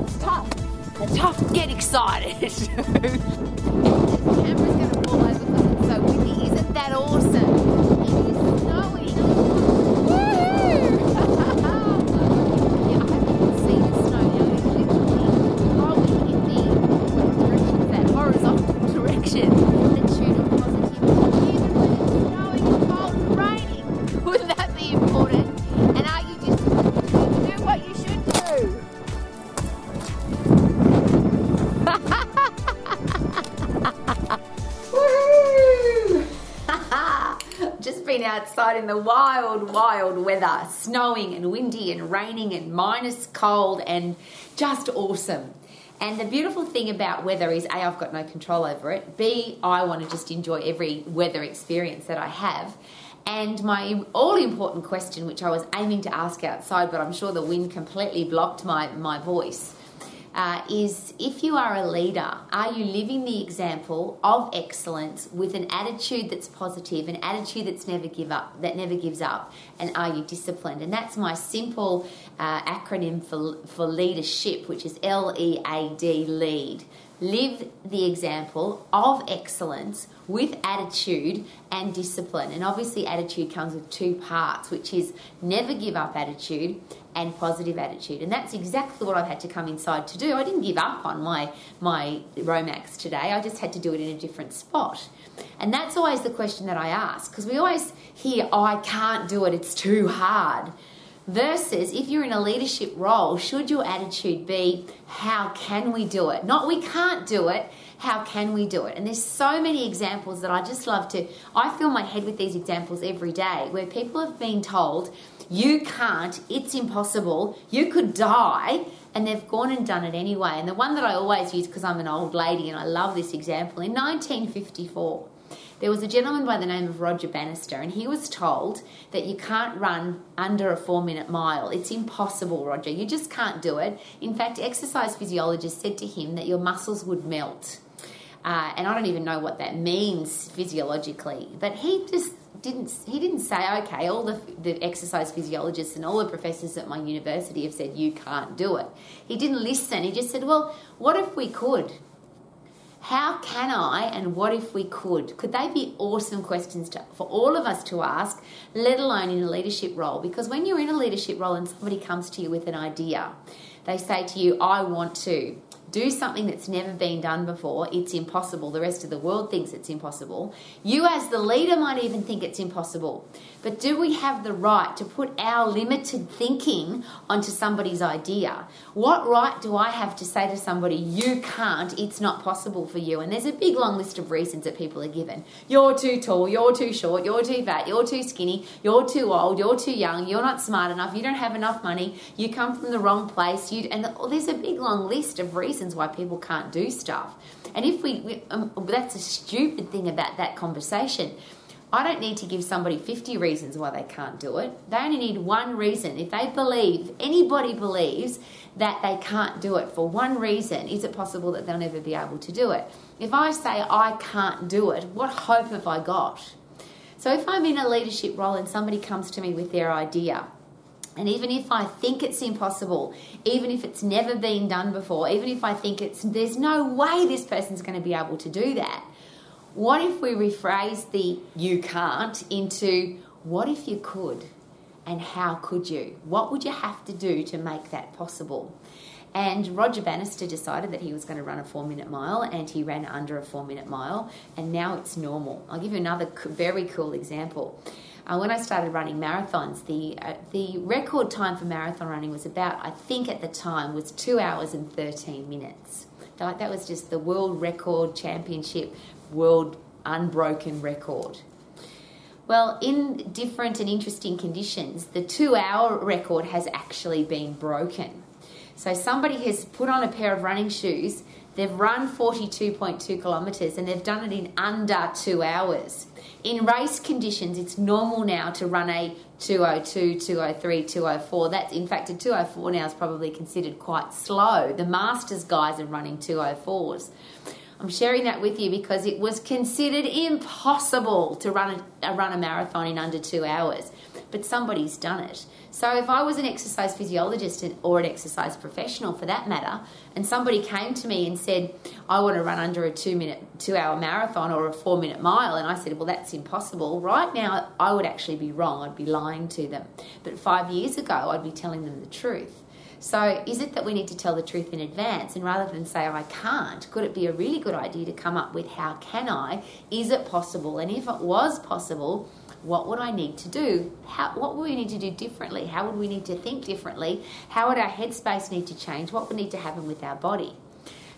It's tough. The tough get excited. outside in the wild, wild weather, snowing and windy and raining and minus cold and just awesome. And the beautiful thing about weather is A, I've got no control over it. B, I want to just enjoy every weather experience that I have. And my all important question, which I was aiming to ask outside, but I'm sure the wind completely blocked my, my voice, uh, is if you are a leader, are you living the example of excellence with an attitude that's positive, an attitude that's never give up, that never gives up, and are you disciplined? And that's my simple uh, acronym for for leadership, which is L E A D, lead. Live the example of excellence with attitude and discipline. And obviously, attitude comes with two parts, which is never give up attitude and positive attitude. And that's exactly what I've had to come inside to do. I didn't give up on my my Romax today. I just had to do it in a different spot. And that's always the question that I ask because we always hear, "Oh, I can't do it. It's too hard." Versus if you're in a leadership role, should your attitude be, how can we do it? Not we can't do it, how can we do it? And there's so many examples that I just love to, I fill my head with these examples every day where people have been told, you can't, it's impossible, you could die, and they've gone and done it anyway. And the one that I always use because I'm an old lady and I love this example, in 1954, there was a gentleman by the name of Roger Bannister, and he was told that you can't run under a four minute mile. It's impossible, Roger. You just can't do it. In fact, exercise physiologists said to him that your muscles would melt. Uh, and I don't even know what that means physiologically, but he just didn't he didn't say okay all the, the exercise physiologists and all the professors at my university have said you can't do it he didn't listen he just said well what if we could how can I and what if we could? Could they be awesome questions to, for all of us to ask, let alone in a leadership role? Because when you're in a leadership role and somebody comes to you with an idea, they say to you, I want to do something that's never been done before, it's impossible. The rest of the world thinks it's impossible. You, as the leader, might even think it's impossible. But do we have the right to put our limited thinking onto somebody's idea? What right do I have to say to somebody, you can't, it's not possible for you? And there's a big long list of reasons that people are given. You're too tall, you're too short, you're too fat, you're too skinny, you're too old, you're too young, you're not smart enough, you don't have enough money, you come from the wrong place, you and there's a big long list of reasons why people can't do stuff. And if we, we um, that's a stupid thing about that conversation. I don't need to give somebody 50 reasons why they can't do it. They only need one reason. If they believe, anybody believes that they can't do it for one reason, is it possible that they'll never be able to do it? If I say I can't do it, what hope have I got? So if I'm in a leadership role and somebody comes to me with their idea, and even if I think it's impossible, even if it's never been done before, even if I think it's there's no way this person's going to be able to do that, what if we rephrase the you can't into what if you could? And how could you? What would you have to do to make that possible? And Roger Bannister decided that he was going to run a four minute mile and he ran under a four minute mile, and now it's normal. I'll give you another very cool example. Uh, when I started running marathons, the uh, the record time for marathon running was about, I think at the time, was two hours and 13 minutes. Like that was just the world record championship, world unbroken record. Well, in different and interesting conditions, the two hour record has actually been broken. So somebody has put on a pair of running shoes, they've run 42.2 kilometres, and they've done it in under two hours. In race conditions, it's normal now to run a 202, 203, 204. That's in fact a 204 now is probably considered quite slow. The Masters guys are running 204s. I'm sharing that with you because it was considered impossible to run a, run a marathon in under two hours. but somebody's done it. So if I was an exercise physiologist or an exercise professional for that matter, and somebody came to me and said, I want to run under a two minute, two hour marathon or a four minute mile, and I said, Well, that's impossible. Right now, I would actually be wrong. I'd be lying to them. But five years ago, I'd be telling them the truth. So, is it that we need to tell the truth in advance and rather than say, I can't, could it be a really good idea to come up with how can I? Is it possible? And if it was possible, what would I need to do? How, what would we need to do differently? How would we need to think differently? How would our headspace need to change? What would need to happen with our body?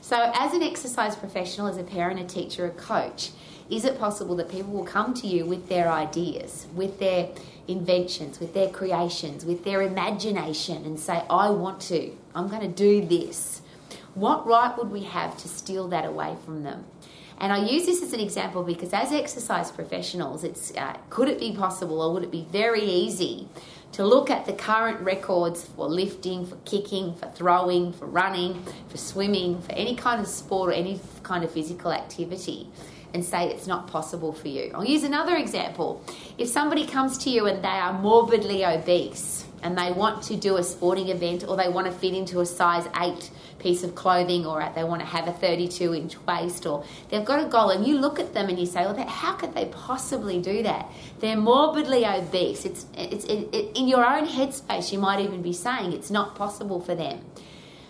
So, as an exercise professional, as a parent, a teacher, a coach, is it possible that people will come to you with their ideas, with their inventions, with their creations, with their imagination and say, I want to, I'm going to do this? What right would we have to steal that away from them? And I use this as an example because, as exercise professionals, it's uh, could it be possible or would it be very easy to look at the current records for lifting, for kicking, for throwing, for running, for swimming, for any kind of sport or any kind of physical activity? And say it's not possible for you. I'll use another example. If somebody comes to you and they are morbidly obese and they want to do a sporting event or they want to fit into a size 8 piece of clothing or they want to have a 32 inch waist or they've got a goal and you look at them and you say, well, how could they possibly do that? They're morbidly obese. It's, it's it, it, in your own headspace, you might even be saying it's not possible for them.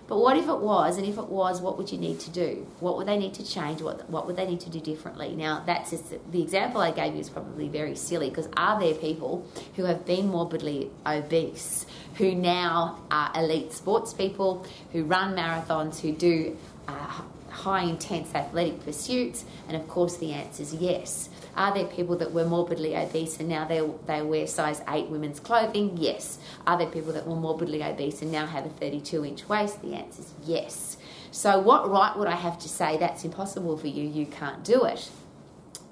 But what if it was? And if it was, what would you need to do? What would they need to change? What, what would they need to do differently? Now, that's just, the example I gave you is probably very silly because are there people who have been morbidly obese who now are elite sports people, who run marathons, who do uh, high intense athletic pursuits? And of course, the answer is yes. Are there people that were morbidly obese and now they, they wear size 8 women's clothing? Yes. Are there people that were morbidly obese and now have a 32 inch waist? The answer is yes. So, what right would I have to say that's impossible for you? You can't do it.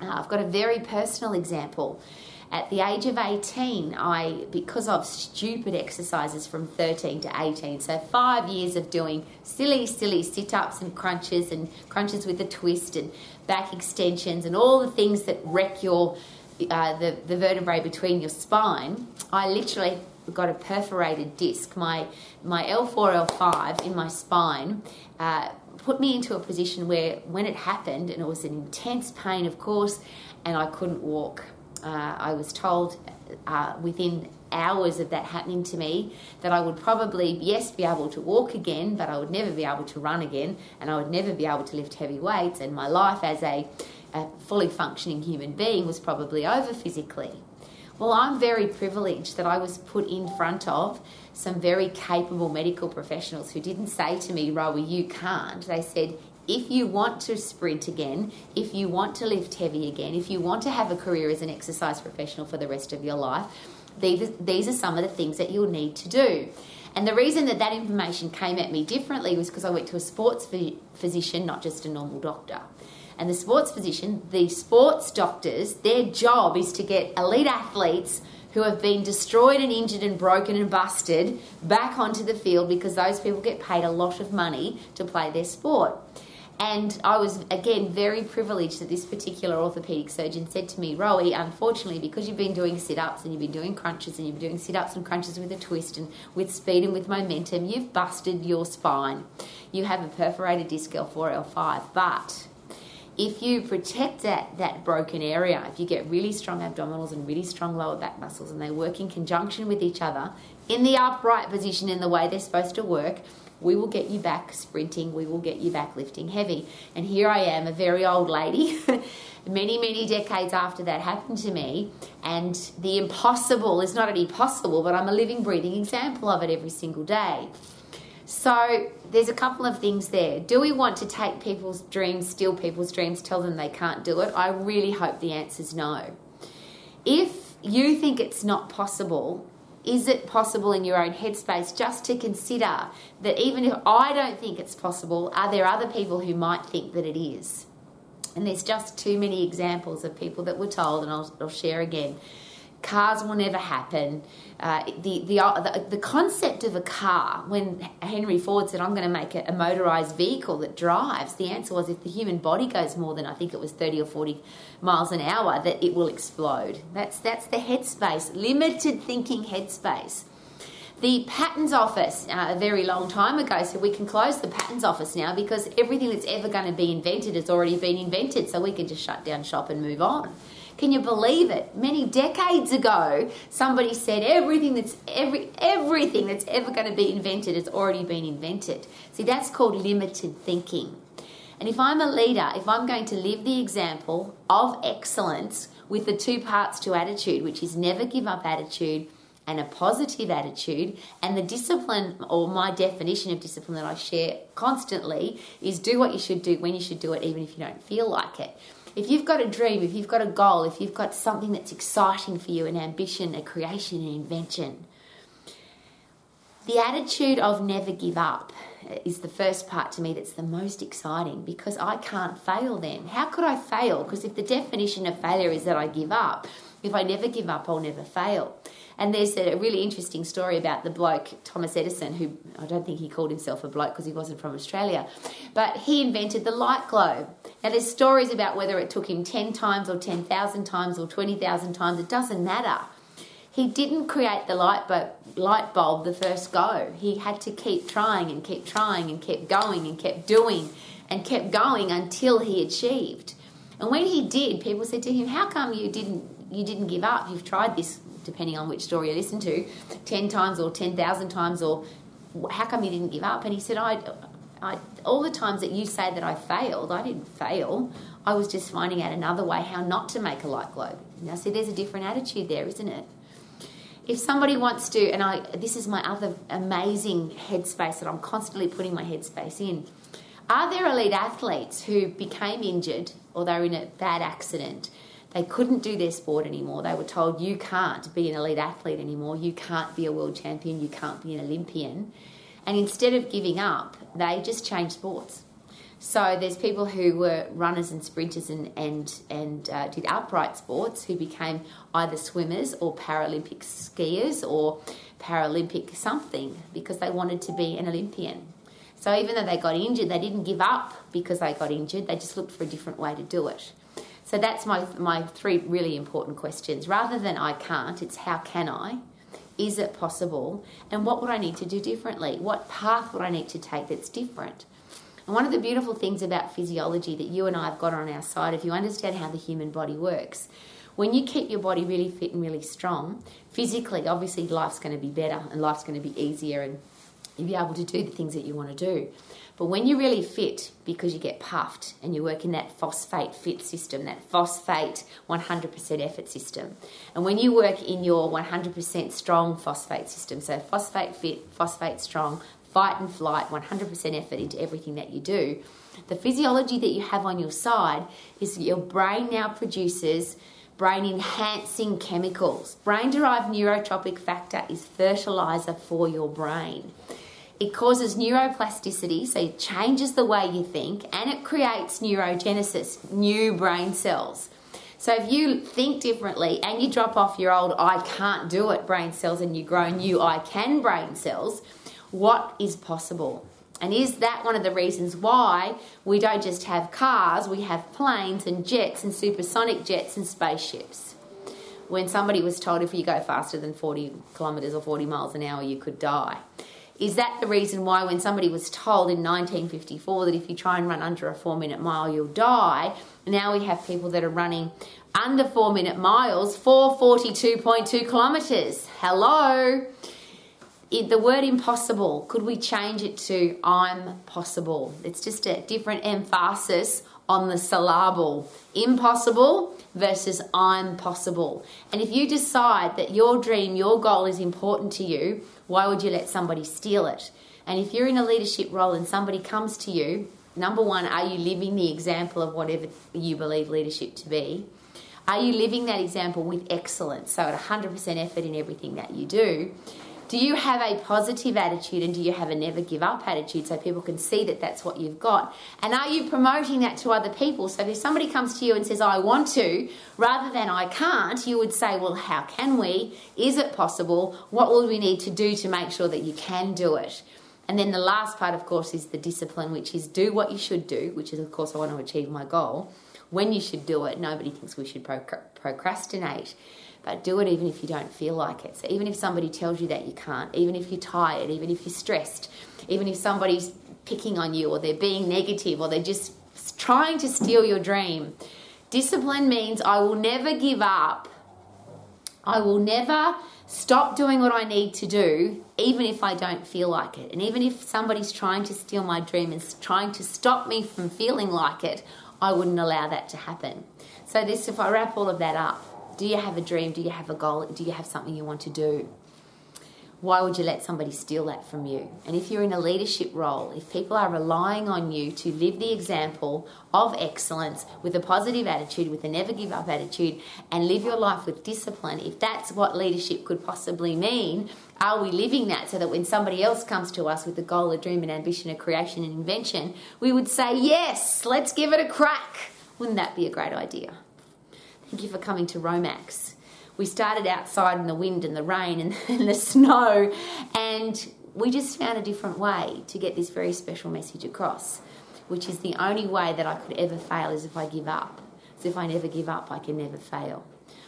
Uh, I've got a very personal example. At the age of 18, I, because of stupid exercises from 13 to 18, so five years of doing silly, silly sit ups and crunches and crunches with a twist and back extensions and all the things that wreck your, uh, the, the vertebrae between your spine, I literally got a perforated disc. My, my L4, L5 in my spine uh, put me into a position where when it happened, and it was an intense pain, of course, and I couldn't walk uh, I was told uh, within hours of that happening to me that I would probably, yes, be able to walk again, but I would never be able to run again, and I would never be able to lift heavy weights, and my life as a, a fully functioning human being was probably over physically. Well, I'm very privileged that I was put in front of some very capable medical professionals who didn't say to me, Rowie, you can't. They said, if you want to sprint again, if you want to lift heavy again, if you want to have a career as an exercise professional for the rest of your life, these, these are some of the things that you'll need to do. And the reason that that information came at me differently was because I went to a sports physician, not just a normal doctor. And the sports physician, the sports doctors, their job is to get elite athletes who have been destroyed and injured and broken and busted back onto the field because those people get paid a lot of money to play their sport. And I was, again, very privileged that this particular orthopedic surgeon said to me, Rowie, unfortunately, because you've been doing sit ups and you've been doing crunches and you've been doing sit ups and crunches with a twist and with speed and with momentum, you've busted your spine. You have a perforated disc L4, L5. But if you protect that, that broken area, if you get really strong abdominals and really strong lower back muscles and they work in conjunction with each other in the upright position in the way they're supposed to work, we will get you back sprinting, we will get you back lifting heavy. And here I am, a very old lady, many, many decades after that happened to me. And the impossible is not only possible, but I'm a living, breathing example of it every single day. So there's a couple of things there. Do we want to take people's dreams, steal people's dreams, tell them they can't do it? I really hope the answer is no. If you think it's not possible, is it possible in your own headspace just to consider that even if I don't think it's possible, are there other people who might think that it is? And there's just too many examples of people that were told, and I'll, I'll share again. Cars will never happen. Uh, the, the, uh, the, the concept of a car, when Henry Ford said, I'm going to make a, a motorized vehicle that drives, the answer was if the human body goes more than, I think it was 30 or 40 miles an hour, that it will explode. That's, that's the headspace, limited thinking headspace. The patents office, uh, a very long time ago, said we can close the patents office now because everything that's ever going to be invented has already been invented, so we can just shut down shop and move on. Can you believe it? Many decades ago, somebody said everything that's every everything that's ever going to be invented has already been invented. See, that's called limited thinking. And if I'm a leader, if I'm going to live the example of excellence with the two parts to attitude, which is never give up attitude and a positive attitude. And the discipline, or my definition of discipline that I share constantly, is do what you should do when you should do it, even if you don't feel like it. If you've got a dream, if you've got a goal, if you've got something that's exciting for you, an ambition, a creation, an invention, the attitude of never give up is the first part to me that's the most exciting because I can't fail then. How could I fail? Because if the definition of failure is that I give up, if I never give up, I'll never fail. And there's a really interesting story about the bloke, Thomas Edison, who I don't think he called himself a bloke because he wasn't from Australia, but he invented the light globe. Now, there's stories about whether it took him 10 times or 10,000 times or 20,000 times, it doesn't matter. He didn't create the light bulb, light bulb the first go. He had to keep trying and keep trying and kept going and kept doing and kept going until he achieved. And when he did, people said to him, "How come you didn't you didn't give up? You've tried this depending on which story you listen to, 10 times or 10,000 times, or how come you didn't give up? And he said, I, I, all the times that you say that I failed, I didn't fail. I was just finding out another way how not to make a light globe. Now, see, there's a different attitude there, isn't it? If somebody wants to, and I, this is my other amazing headspace that I'm constantly putting my headspace in. Are there elite athletes who became injured or they're in a bad accident they couldn't do their sport anymore. They were told, you can't be an elite athlete anymore. You can't be a world champion. You can't be an Olympian. And instead of giving up, they just changed sports. So there's people who were runners and sprinters and and and uh, did upright sports who became either swimmers or Paralympic skiers or Paralympic something because they wanted to be an Olympian. So even though they got injured, they didn't give up because they got injured. They just looked for a different way to do it. So that's my, my three really important questions. Rather than I can't, it's how can I? Is it possible? And what would I need to do differently? What path would I need to take that's different? And one of the beautiful things about physiology that you and I have got on our side, if you understand how the human body works, when you keep your body really fit and really strong, physically, obviously, life's going to be better and life's going to be easier and you'll be able to do the things that you want to do. But when you're really fit, because you get puffed and you work in that phosphate fit system, that phosphate 100% effort system, and when you work in your 100% strong phosphate system, so phosphate fit, phosphate strong, fight and flight, 100% effort into everything that you do, the physiology that you have on your side is your brain now produces brain enhancing chemicals. Brain derived neurotrophic factor is fertilizer for your brain. It causes neuroplasticity, so it changes the way you think, and it creates neurogenesis, new brain cells. So if you think differently and you drop off your old I can't do it brain cells and you grow new I can brain cells, what is possible? And is that one of the reasons why we don't just have cars, we have planes and jets and supersonic jets and spaceships? When somebody was told if you go faster than 40 kilometres or 40 miles an hour, you could die. Is that the reason why, when somebody was told in 1954 that if you try and run under a four minute mile, you'll die, now we have people that are running under four minute miles for 42.2 kilometres? Hello? The word impossible, could we change it to I'm possible? It's just a different emphasis on the syllable. Impossible versus I'm possible. And if you decide that your dream, your goal is important to you, why would you let somebody steal it? And if you're in a leadership role and somebody comes to you, number one, are you living the example of whatever you believe leadership to be? Are you living that example with excellence? So, at 100% effort in everything that you do. Do you have a positive attitude and do you have a never give up attitude so people can see that that's what you've got? And are you promoting that to other people? So if somebody comes to you and says, I want to, rather than I can't, you would say, Well, how can we? Is it possible? What will we need to do to make sure that you can do it? And then the last part, of course, is the discipline, which is do what you should do, which is, of course, I want to achieve my goal. When you should do it, nobody thinks we should procrastinate, but do it even if you don't feel like it. So, even if somebody tells you that you can't, even if you're tired, even if you're stressed, even if somebody's picking on you or they're being negative or they're just trying to steal your dream, discipline means I will never give up. I will never stop doing what I need to do, even if I don't feel like it. And even if somebody's trying to steal my dream and trying to stop me from feeling like it, I wouldn't allow that to happen. So, this, if I wrap all of that up, do you have a dream? Do you have a goal? Do you have something you want to do? why would you let somebody steal that from you? And if you're in a leadership role, if people are relying on you to live the example of excellence with a positive attitude, with a never give up attitude, and live your life with discipline, if that's what leadership could possibly mean, are we living that so that when somebody else comes to us with a goal, a dream, an ambition, a creation, an invention, we would say, yes, let's give it a crack? Wouldn't that be a great idea? Thank you for coming to Romax we started outside in the wind and the rain and, and the snow, and we just found a different way to get this very special message across, which is the only way that I could ever fail is if I give up. So if I never give up, I can never fail.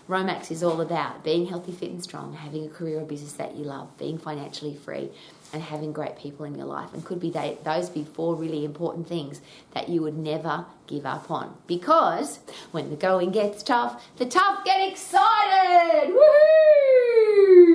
Romax is all about being healthy, fit, and strong, having a career or business that you love, being financially free, and having great people in your life. And could be they, those be four really important things that you would never give up on. Because when the going gets tough, the tough get excited. Woohoo!